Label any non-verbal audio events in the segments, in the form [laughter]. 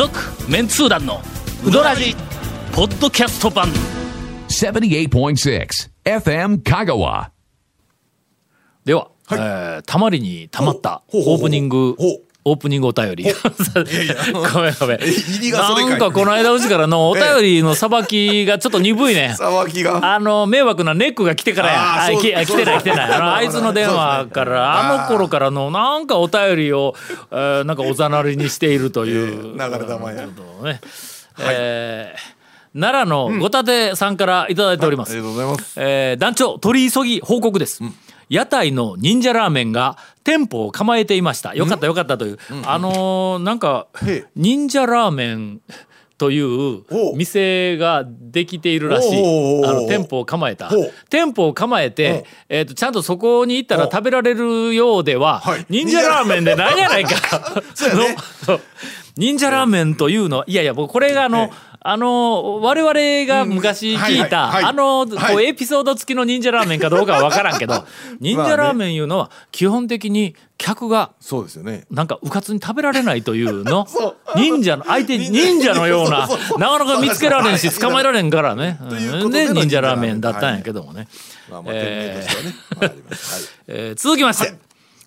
続メンツー団のウドラジポッドキャスト版。78.6 FM Kagawa. では、えーたまりにたまったオープニングオープニングお便り。[laughs] ごめんごめん。なんかこの間うちからのお便りのさばきがちょっと鈍いね。[laughs] 騒ぎが。あの迷惑なネックが来てからや。あ来てない来てない。あのあいつの電話からあの頃からのなんかお便りを、えーなんかおざなりにしているという、え [laughs] ー流れ玉や。ね、えー奈良のご立さんからいただいております、ありがとうございます。えー団長取り急ぎ報告です、屋台の忍者ラーメンが店舗を構えていました。よかったよかったという、あのーなんか忍者ラーメンという店ができているらしい。あの店舗を構えた。店舗を構えて、えー、とちゃんとそこに行ったら食べられるようでは、はい。忍者ラーメンでないやないか。[laughs] [laughs] の忍者ラーメンというのはいやいや僕これがあの、ええあの我々が昔聞いた、あの、はいこうエピソード付きの忍者ラーメンかどうかは分からんけど [laughs] 忍者ラーメンいうのは基本的に客がそうですよね。なんかうかつに食べられないというの？[laughs] 忍者の相手忍者。のような [laughs] なかなか見つけられんし捕まえられんからね。で忍者ラーメン。だったんやけどもね、続きまして、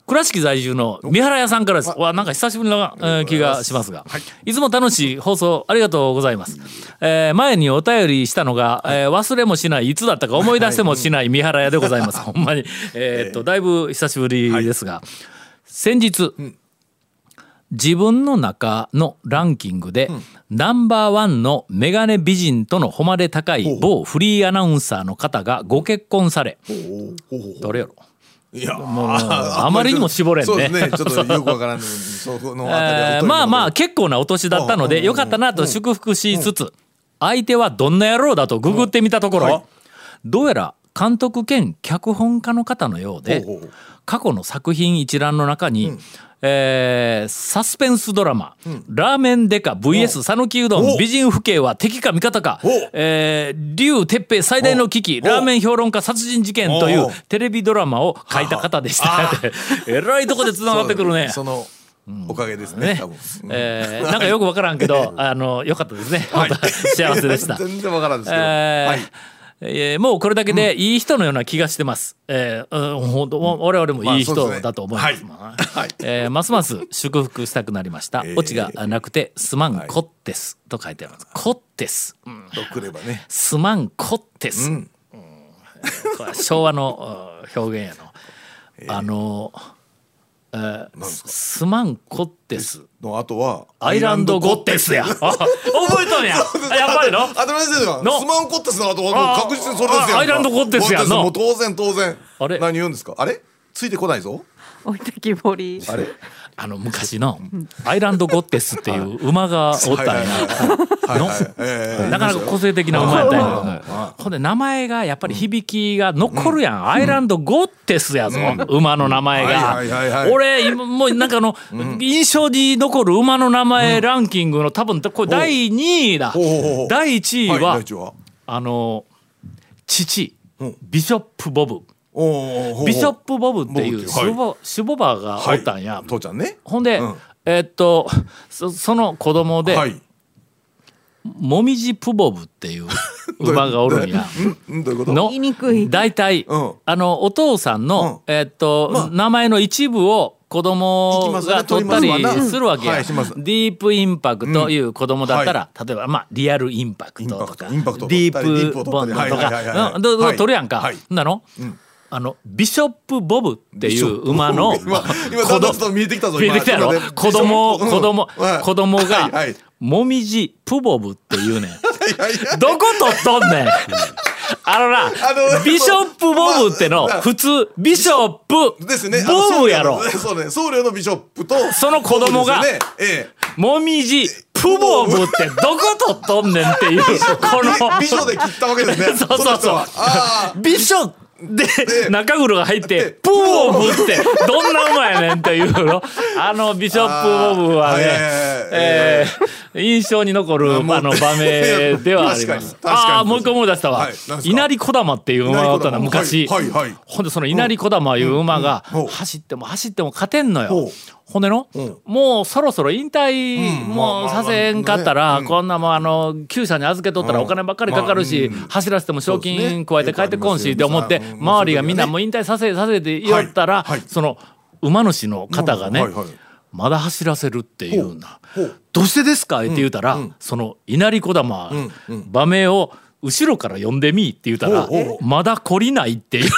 倉敷在住の三原屋さんからです。わ、なんか久しぶりな、えー気がしますが、い、つも楽しい放送ありがとうございます。えー前にお便りしたのが、えー忘れもしない、いつだったか思い出してもしない三原屋でございます。ほんまに。[laughs] えー。っと、だいぶ久しぶりですが、先日、自分の中のランキングで、ナンバーワンのメガネ美人との誉れ高い某フリーアナウンサーの方がご結婚され、どれやろ？いやもうあまりにも絞れんね。そうですね。ちょっとよくわからんそこのあまあまあ結構なお年だったのうんうんでよかったなと祝福しつつ相手はどんな野郎だとググってみたところ。どうやら監督兼脚本家の方のようで過去の作品一覧の中にえーサスペンスドラマ「ラーメンデカ VS 讃岐うどん。お美人父兄は敵か味方か。お」えー竜鉄平最大の危機。おラーメン評論家殺人事件というおテレビドラマを書いた方でした。[laughs] えらいとこでつながってくるね。[laughs] そのおかげですねね。えーなんかよくわからんけど、[laughs] あの、よかったですね。幸せでした。全然わからんですけど。えーはいえーもうこれだけでいい人のような気がしてます。えーうん、本当、我々もいい人だと思います。はいまあはいえーますます祝福したくなりました。えーオチがなくて、すまんこってすと書いてあります。こってす。うんとくればねすまんこってす。うんこれは昭和のうん表現やの。[laughs] あの、えーすまんこってす。の後はアイランドゴッテスや。あ覚えとんや。あやっぱりの？当たり前ですよの？スマンコッテスの後あは確実にそれですよあアイランドゴッテスやんの？もう当然当然。あれ？何言うんですか？あれ？ついてこないぞ。置いてきぼり。あれ？あの昔のアイランドゴッテスっていう馬がおったんや。はいの？なかなか個性的な馬やったんや。ほんで名前がやっぱり響きが残るやん、アイランドゴッテスやぞ、馬の名前が、俺今もうなんかあの、印象に残る馬の名前ランキングの多分これ第2位だ、第1位は、あの父、うん。ビショップ・ボブビショップ・ボブっていうボブっていう。シュボ,、シュボバーがおったんや、父ちゃんね。ほんで、うん。えーっとそその子供で、はい。もみじプボブっていう [laughs] 馬がおるんや。うん？うん？どういうこと？の言いにくい。大体、うん。あのお父さんの、うえーっと、まあ。名前の一部を子供が取ったりするわけや、はいします。ディープインパクトいう子供だったら、例えばまあリアルインパクトとかインパクト。ディインパクトープボンドとかうん？どどはい取るやんか、はい。なの、あのビショップ・ボブっていう馬の [laughs] 子供うん子供はい。子供がいもみじプボブっていうね [laughs] どこ取っとんねん。あのなビショップボブってのまあ普通ビショップですねボブやろ。そうね僧侶のビショップとその子供がもみじプボブってどこ取っとんねんっていう [laughs] こえの美女で切ったわけですね。そうそうそうでで中黒が入ってプボブってどんな馬やねんっていうの。あのビショップボブはねえー印象に残るあの場面ではあります。[laughs] ああもう一個思い出したわ。稲荷小玉っていう馬がおったな昔。はいはいはい。ほんでその稲荷小玉いう馬が走っても走っても勝てんのよ。ほんでの、うん。もうそろそろ引退うんもさせんかったら、こんなもんあの厩舎に預けとったらお金ばっかりかかるし、走らせても賞金加えて帰ってこんしって思って、周りがみんなもう引退させさせて言おったら、その馬主の方がね、まだ走らせるっていうんだほうほう。どうしてですか？って言うたら、その稲荷小玉、場面を後ろから呼んでみって言うたら、まだ懲りないっていう。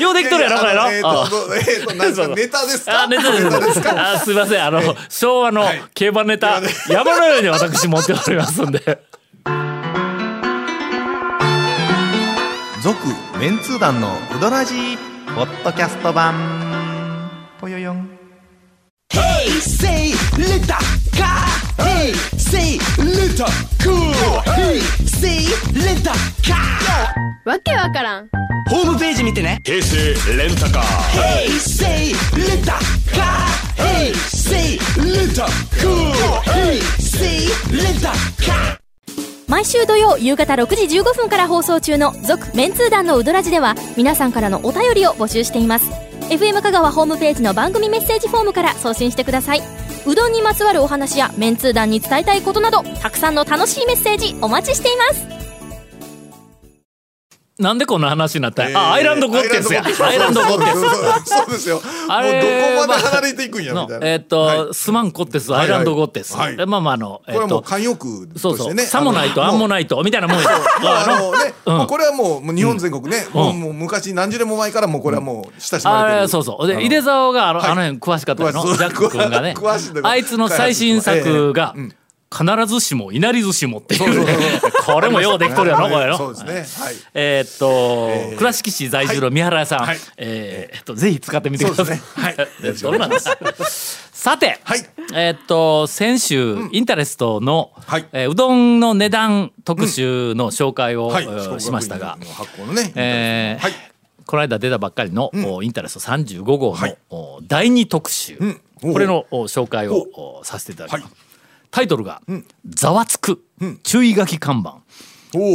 ようできとるやろこれの。えっと、あえっと、何ですかネタですか？あ、ネタです。あ、すみません。あの、昭和の競馬ネタ、山のように私持っておりますんで。続メンツー団のウドラジーポッドキャスト版 Say letter car. Hey, say letter cool. Hey, say letter car. わけわからんホームページ見てね。平成レンタカー。Hey, say letter car. Hey, say letter cool. Hey, say letter car. 毎週土曜夕方6時15分から放送中の「続・メンツー団のウドラジ」では皆さんからのお便りを募集しています FM 香川ホームページの番組メッセージフォームから送信してください。うどんにまつわるお話やメンツー団に伝えたいことなどたくさんの楽しいメッセージお待ちしています。なんでこんな話になったんや？あ、えーアイランドゴッテスや。アイランドゴッテス。そうですよ。もうどこあれまで離れていくんやみのたいな。えっと、はいスマンコッテス、アイランドゴッテス。まあまああの、えっこれはもうと、慣用句とそうそう。サモナイト、アンモナイトみたいなもんや。あのね、うん。これはもうもう日本全国ね、もうもう昔何十年も前からもうこれはもう親しまれてる。あれそうそう。で井出沢があの,、はい。あの辺詳しかったよのジャック君がね。あいつの最新作が、ええ。うん必ずしもいなりずしもっていう。ね [laughs] これもようできとるやろこれの。そうですね。はい。えーっと、えー。倉敷市在住の三原屋さん、はい。えーえっとぜひ使ってみてください。ね。[laughs] どうなんですさて、はい。えーっと先週、インタレストの、はい。えーうどんの値段特集の紹介を、しましたが。えーはい。この間出たばっかりの、おインタレスト35号の、第2特集、これのお紹介をおさせていただきます。はいタイトルが「ざわつく注意書き看板」。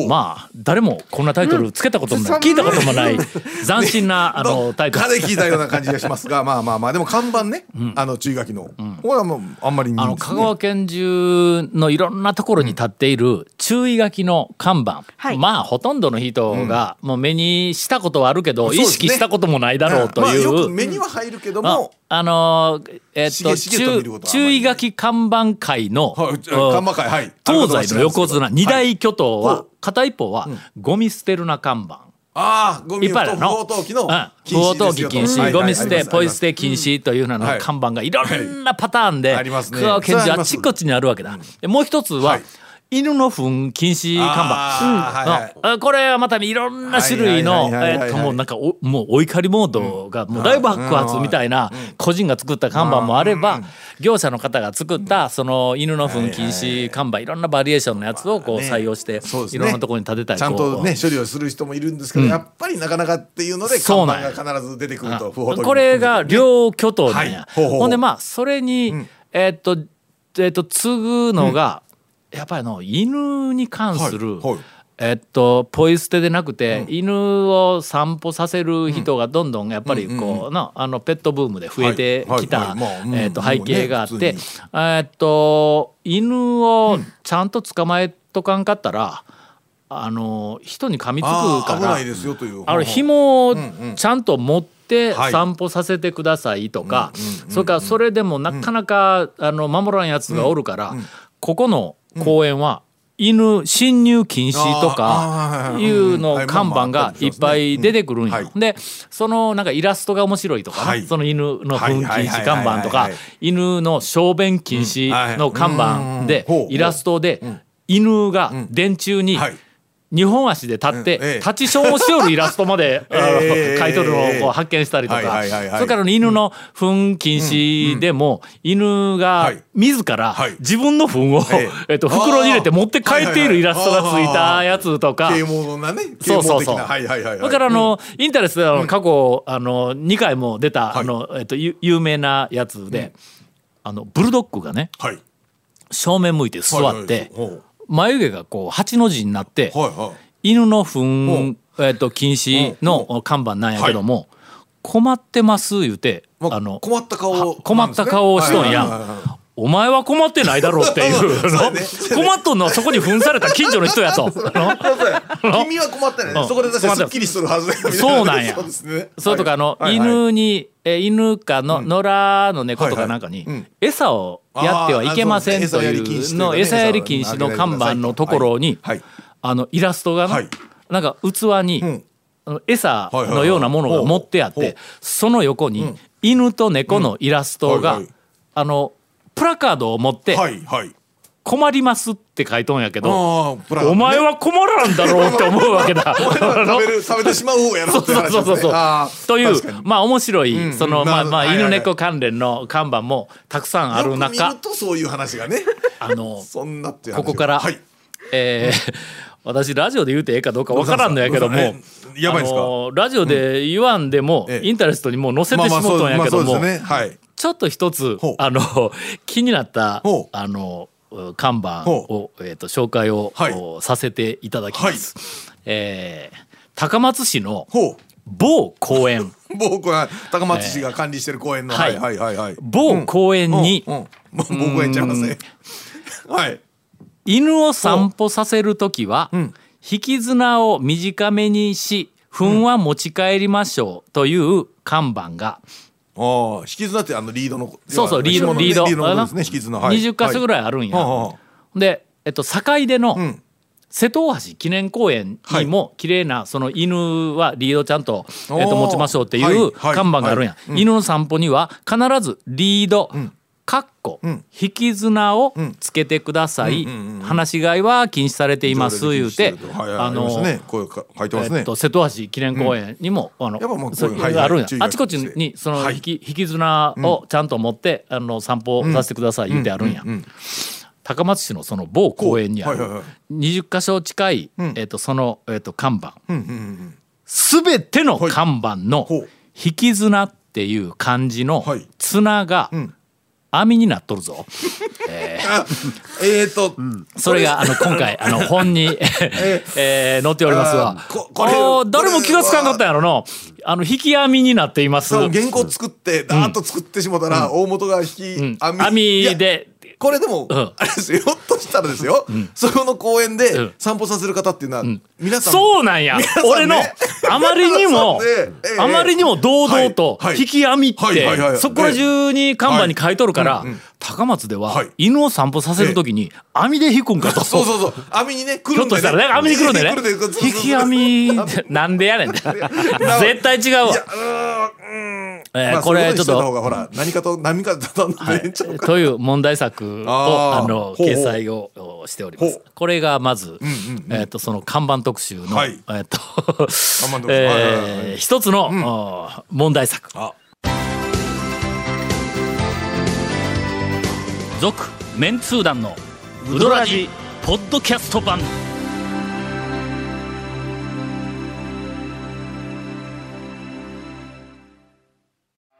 まあ誰もこんなタイトルつけたこともない、うん聞いたこともない斬新なあのタイトル。かで聞いたような感じがしますが、まあまあまあ、でも看板ね、あの注意書きの。これはもうあんまり見あの香川県中のいろんなところに立っている注意書きの看板、はい。まあほとんどの人がもう目にしたことはあるけど、意識したこともないだろうとまあいう、よく目には入るけどあも、あのーえっとしげしげと見ることはあんまり注意書き看板会の、[laughs] はいうん看板会はい。東西の横綱二大巨頭は、はい。片一方は、ゴミ捨てるな看板。ああ、ゴミ。不法投棄の。うん。禁不法止ですよ。と投棄禁止、はいゴミ捨て、ポイ捨て禁止というののはい。看板がいろんなパターンで、ありますね。香川県中あちこちにあるわけだ。でもう一つは、はい犬の糞禁止看板。これはまたいろんな種類のもうなんかおもうお怒りモードがもうだいぶ爆発みたいな個人が作った看板もあれば業者の方が作ったその犬の糞禁止看板いろんなバリエーションのやつをこう採用していろんなところに立てたりちゃんとね処理をする人もいるんですけど、やっぱりなかなかっていうのでそうなんや。看板が必ず出てくるとこれが両巨頭なんや、はい。ほんでまあそれに、えーっとえーっと継ぐのが、やっぱりあの犬に関する、はいはい。えっとポイ捨てでなくて、犬を散歩させる人がどんどんやっぱりこう、なあのペットブームで増えてはいきた背景があって、ねえっと犬をちゃんと捕まえとかんかったら、あの人に噛みつくあからあの紐をんうん。ちゃんと持ってはい。散歩させてくださいとか、それからそれでもなかなかあの守らんやつがおるから、ここの公園は犬侵入禁止とかいうのうん。看板がいっぱい出てくるんよ。はい。は。でそのなんかイラストが面白いとかね、はい。その犬の糞禁止看板とか犬の小便禁止の看板でイラストで犬が電柱にはい二本足で立って、立ちションをしよるイラストまで、[laughs] ええ。書いとるのをこう発見したりとか、それから犬の糞禁止でも、犬がはい。自らはい。自分の糞を、ええ。えっと袋に入れて持って帰っているイラストがついたやつとか。そうそうそう。的な。はいはいはいはい。だからあの、インタレストであの過去あの2回も出た、はい。あのえっとゆ有名なやつで、あのブルドッグがねはい。正面向いて座って、眉毛がこう八の字になって、はいはい。犬の糞、えっと禁止の看板なんやけども、困ってます言うて、まああの困った顔ね困った顔をしとんやはいはいはいはいんお前は困ってないだろうっていう。[laughs] 困っとんのはそこに扮された近所の人やと。[laughs] 君は困ってない。ねうん。そこで確かにすっきりするはずそうなんや。[laughs] そうね。とかあの、はい。犬に、え犬かの、野良の猫とかなんかに、はいはい。うん。餌をやってはいけませんというの餌やり禁止の看板のところに、はい。あのイラストがな、はい。なんか器に、ん。あの餌のようなものが持ってあって、その横に、犬と猫のイラストが、あのプラカードを持ってはいはい「困ります」って書いとんやけど、お前は困らんだろうって思うわけだ。[laughs] [laughs] 食べてしまう方やろというまあ面白い、そのうんまあまあ犬猫関連の看板もたくさんある中るとそういう話がね。[laughs] あのそんなっていう話。がここから、はい。えー私ラジオで言うてええかどうかわからんのやけどもラジオで言わんでも、ええ。インタレストにもう載せてしもうとんやけども、ちょっと一つあの [laughs] 気になったあの看板ほを、えー、と紹介を、はい。おさせていただきます。えー高松市の某公園。[laughs] 僕は高松市が管理してる公園の、えーはいはいはい。はい。某公園にうん。うん。もう僕はやっちゃいますね。はい。犬を散歩させるときは、ん。引き綱を短めにし糞は持ち帰りましょうという看板が、ああ引き綱ってあのリードのそうそうリードリード。リードのですね引き綱はい。20箇所ぐらいあるんや。で、えっと、坂出のん。瀬戸大橋記念公園にも綺麗なその犬はリードちゃんと、えっと、持ちましょうっていう看板があるんや、はい。犬の散歩には必ずリード、かっこ、ん。引き綱をつけてください、放し飼いは禁止されています言うて、あの、ね。えっと、瀬戸橋記念公園にも、あのあるんや、あちこちにそのはい。引き,、引き綱をちゃんと持って、あの散歩させてください言うてあるんや、高松市のその某公園にあるはいはいはい。20箇所近い、ん。えっとその、えっと看板。すべての看板の引き綱っていう漢字のはい。綱がん網になっとるぞ。[laughs] あえーと、それがあの今回あの本に、[laughs] [laughs] えー。載っておりますわ。ここれ誰も気がつかんかったんやろな。あの引き網になっています。原稿作ってダーッと作ってしもたら、大元が引き、うん。網でこれでも、ん。あれですよ。ひょっとしたらですよ、そこの公園でうん。散歩させる方っていうのは、皆さん。そうなんや、俺の [laughs] あまりにも、あまりにも堂々と引き網ってそこら中に看板に書いとるから、高松でははい。犬を散歩させるときに網で引くんかと。そうそうそう。網にね来るんで、ね、としたらね網に来るんでね。[laughs] 引き網なんでやねん [laughs] 絶対違うわえーまあこれちょっと。何かと何かとはい。という問題作をあの掲載をおしております。これがまず、えっ、とその看板特集の、はい。えっ、と [laughs] えー一つの、お問題作。あ。続メンツー団のウドラジポッドキャスト版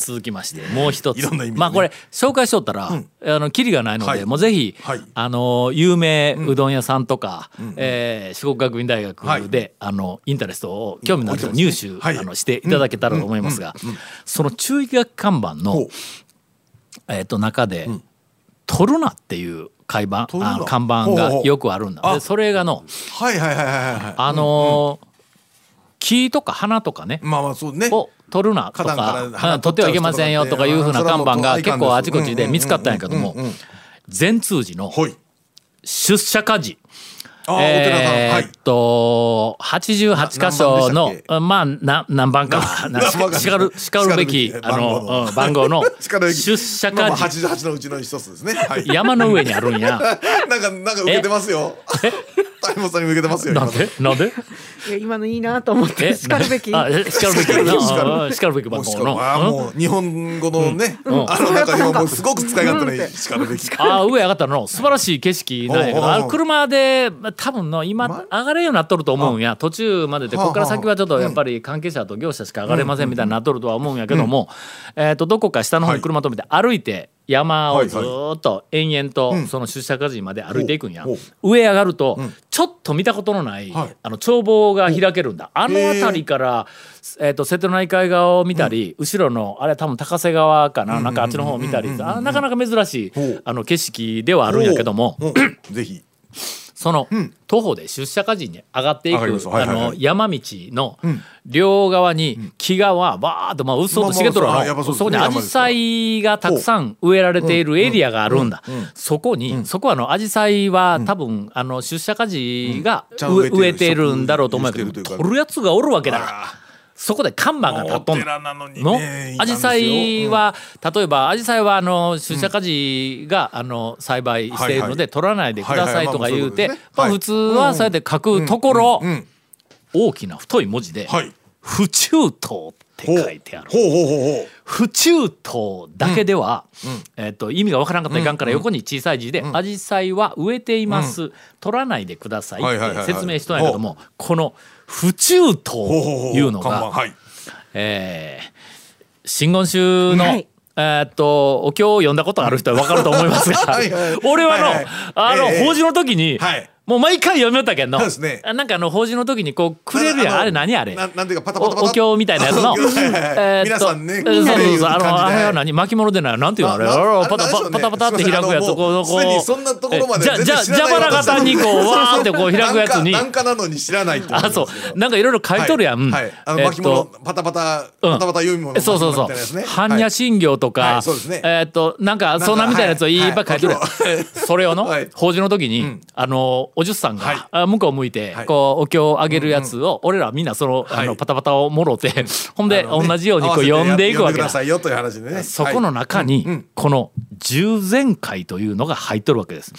続きましてもう一つ。ね。まあこれ紹介しとったら、あのキリがないので、はい。もうぜひ、はい。あの有名うどん屋さんとか、えー四国学院大学で、あのインタレストを興味のある人入手、はい。あのしていただけたらと思いますが、その注意書き看板のえー、と中で「取るな」っていう看板あの看板がよくあるんだ。でそれがのはいはいはいはいはいあのー木とか花とかね、まあまあそうね。を取るなとか取ってはいけませんよとかいうふうな看板が結構あちこちで見つかったんやけども善通寺の出社家事。えーっと88箇所のまあな何番か。な [laughs] しか。るしかるべき。あのうん番号の [laughs] 出社家事。88のうちの一つですね。はい。山の上にあるんや。[laughs] なんかなんか受けてますよ谷本さんに向けてますよ。なんで？なんで？いや今のいいなと思ってえ叱るべき。あえ叱るべきな。ああ叱るべき番号のもう日本語のね、あの中にはもうすごく使い勝手ない叱るべき。ああ上上がったの。素晴らしい景色なんやけどあの車でまあ多分の今上がれるようになっとると思うんや。途中までではあここから先はちょっとやっぱり関係者と業者しか上がれませんみたいになっとるとは思うんやけどもえっとどこか下の方に車止めて歩いて山をずーっと延々とその出社火事まで歩いていくんや。上上がるとちょっと見たことのないはい。あの眺望が開けるんだ。あの辺りからえっと瀬戸内海側を見たり後ろのあれ多分高瀬川かななんかあっちの方を見たりあなかなか珍しいあの景色ではあるんやけども。う。んぜひ。その徒歩で出社火事に上がっていくあの山道の両側に木がはバーッとまあうっそうと茂っとるのそこにアジサイがたくさん植えられているエリアがあるんだ。そこにそこはあのアジサイは多分あの出社火事が植えてる植えてるんだろうと思うけど取るやつがおるわけだそこで看板が立っとんの。アジサイは例えばアジサイはあの出社果樹があの栽培しているのはいで取らないでくださいとか言うてまあ普通はそうやって書くところうん大きな太い文字ではい。「府中島」って書いてある。ほうほうほうほう。府中島だけでは、えっと意味がわからんかったらいかんから横に小さい字で「アジサイは植えています、取らないでください」って説明しとんやけどもこの「府中島」というのがはい。えー真言宗の、はい。えーっとお経を読んだことある人は分かると思いますがはいはい俺はの、はいはい。あの、ええ法事の時に、はいもう毎回読みよったけんの。そうですね。なんかあの法事の時にこうくれるやん。あれ何あれ。ななんていうかパタパタパタ。おお経みたいなやつの。えーっと皆さんねそうそうそうあのあれは何巻物でないなんていうのあれ。パタパタパタって開くやつこうこもう。そんなところまでじゃじゃらない蛇腹型にこう [laughs] 私わーってこう開くやつに。なんかなのに知らないってあそう。なんかいろいろ書いとるやん、はい。はい。あのえーっ巻物とパタパタうん。パタパタ読み物そうそうそう巻物みたいなやつね。般若心経とか、はい。そうですね。えーっとなんかそんなみたいなやつをいっぱい書いてるやん、はい。えそれをの、はい。法事の時に、あのおじゅっさんが、は向こう向いて、はい。こうお経をあげるやつを、俺らみんなその,、あのはいパタパタをもろてほんで、同じようにこう読んでいくわけだ。読んでくださいよという話でね。そこの中に、この十全会というのが入っとるわけです。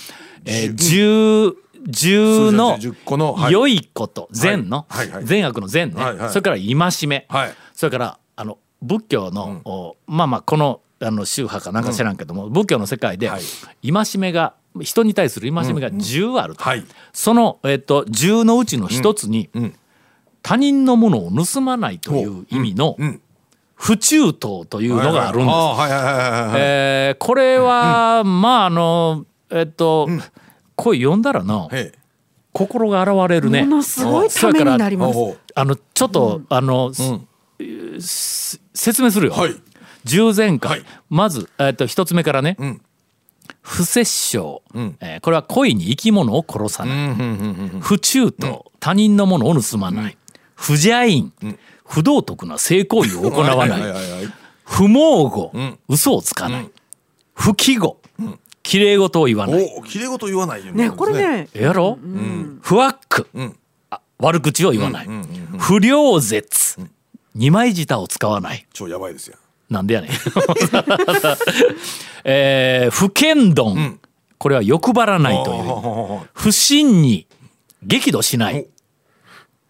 えー、十十のそうですね。10個のはい。良いこと。善の。善悪の善ね、それから戒め、はい。それからあの仏教の、おまあまあこのあの宗派かなんか知らんけども、仏教の世界で、はい。戒めが人に対する戒めが10あると、はい。その、えっと10のうちの一つに、ん。他人のものを盗まないという意味の、ん。不中等というのがあるんです。これは、まああのえっと、これ読んだらな心が洗われるね。ものすごいためになります。あのちょっと、あの、す説明するよ。はい従前回、はい。まず、えっと一つ目からね、ん。不殺生、えーこれは故意に生き物を殺さない、不中等、他人のものを盗まない、不邪因、不道徳な性行為を行わない、はいはいはいはい。不毛語、嘘をつかない、不記号、綺麗事を言わない、おきれい事言わないよねこれね。やろ、不惑、あ悪口を言わない、不良絶、二枚舌を使わない。超やばいですよなんでやねん。[laughs] えー不剣丼、これは欲張らないという。不信に激怒しない。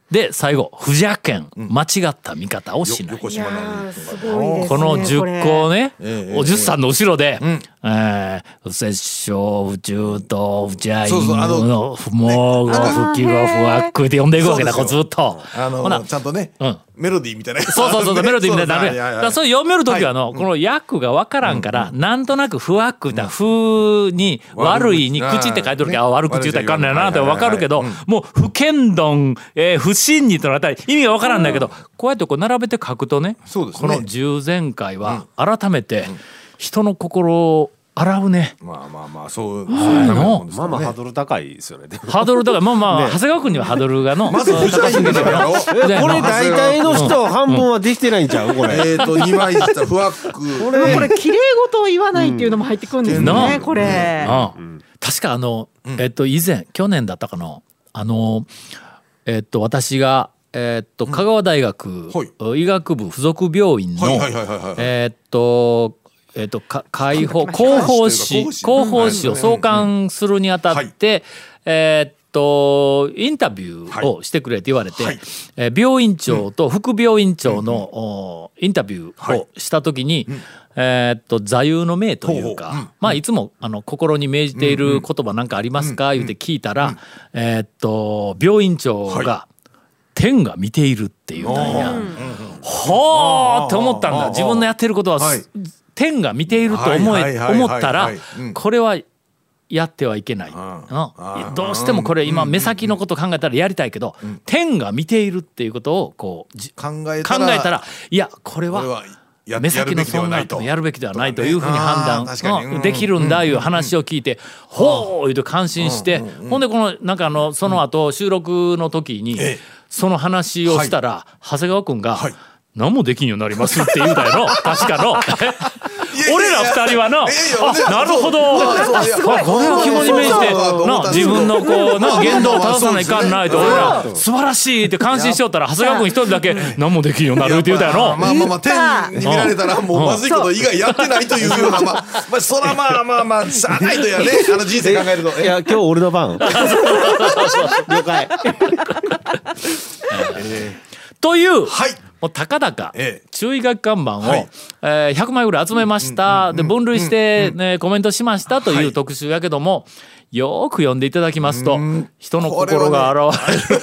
で最後不邪剣、間違った見方をしない。この10個をね、ええお10さんの後ろで、えー不殺生、不中等、不邪因、の不毛語、不記号、不悪って呼んでいくわけだ、こずっと。あほなのちゃんとねうんメロディーみたいな。そうそうそう、メロディーみたいにな。だからそれ読めるときはの、はいこの訳が分からんから、なんとなく不悪だ、不に、悪いに口って書いてるけど、あ悪口言ったらいかんのやなって分かるけど、もう不剣丼、えー不信にとなったら意味が分からんだけど、こうやってこう並べて書くとね、そうですね。この十前回は改めて人の心を洗うね。まあまあまあそういの。まあまあハードル高いですよね。で [laughs] もハードルとか、まあまあ、長谷川君にはハードルがの、まず不邪因だからよ不邪因のこれ大体の人半分はできてないんちゃう？これ。えっと二枚舌不惑でもこれ綺麗事を言わないっていうのも入ってくるんですなねこれ。確かあの、えっと以前去年だったかな。あのえっと私がえっと香川大学、医学部附属病院のはいはいはいはいはい。えっとえっとか解放広広報報誌。誌広報誌を創刊するにあたって、えっとインタビューをしてくれって言われて、えー病院長と副病院長の、おインタビューをした時に、えーっと座右の銘というか、まあいつもあの心に銘じている言葉なんかありますか、言うて聞いたら、えーっと病院長が、天が見ているっていうなんや。ほーって思ったんだ。自分のやってることは、はい天が見ていると思いはいはいはいはい。思ったらこれはやってはいけない、うん。どうしてもこれ今目先のこと考えたらやりたいけど、天が見ているっていうことをこうじ考え考たらえたらいやこれは目先のそんなやるべきではないと。やるべきではないというふうに判断できるんだいう話を聞いてほう言うて感心してほんでこのなんかあのその後収録の時にええ。その話をしたら長谷川君がはい「何もできんようになります」って言うたやろ。[laughs] 確かの。俺ら二人はな、あなるほど、これを肝に銘じて自分のこうな言動を正さないかんないと。俺ら素晴らしいって感心しよったら長谷川君一人だけ何もできんようになるって言うたやろ。まあまあまあ天に見られたらもうまずいこと以外やってないというようなまあまあそらまあまあまあしゃあないとやねあの人生考えると。いや、今日俺の番。[laughs] 了解。という、はいもうたかだかええ。注意書き看板を、はい。えー100枚ぐらい集めました、で分類して、ね、コメントしましたという特集やけども、よーく読んでいただきますと、人の心が現れる。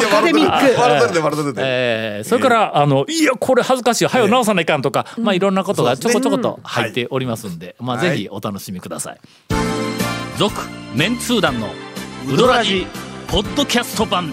いやカデミック。笑ってて笑っててえーそれから、あの、いや、これ恥ずかしい。はよ直さないかんとか、まあ、いろんなことがちょこちょこと入っておりますんで、まあ、はい。ぜひお楽しみください。続、メンツー団のウドラジ、ポッドキャスト版。